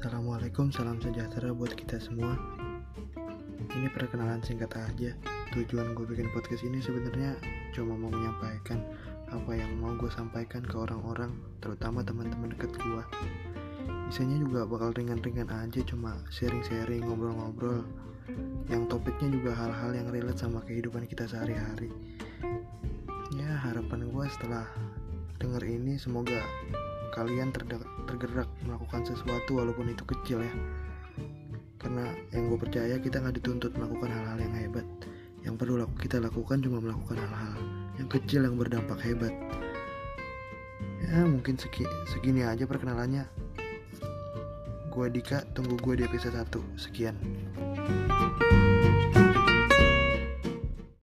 Assalamualaikum, salam sejahtera buat kita semua. Ini perkenalan singkat aja. Tujuan gue bikin podcast ini sebenarnya cuma mau menyampaikan apa yang mau gue sampaikan ke orang-orang, terutama teman-teman deket gue. Isinya juga bakal ringan-ringan aja, cuma sharing-sharing, ngobrol-ngobrol. Yang topiknya juga hal-hal yang relate sama kehidupan kita sehari-hari. Ya harapan gue setelah denger ini semoga kalian tergerak melakukan sesuatu walaupun itu kecil ya. Karena yang gue percaya kita nggak dituntut melakukan hal-hal yang hebat. Yang perlu kita lakukan cuma melakukan hal-hal yang kecil yang berdampak hebat. Ya mungkin segi, segini aja perkenalannya. Gue Dika tunggu gue di episode 1 sekian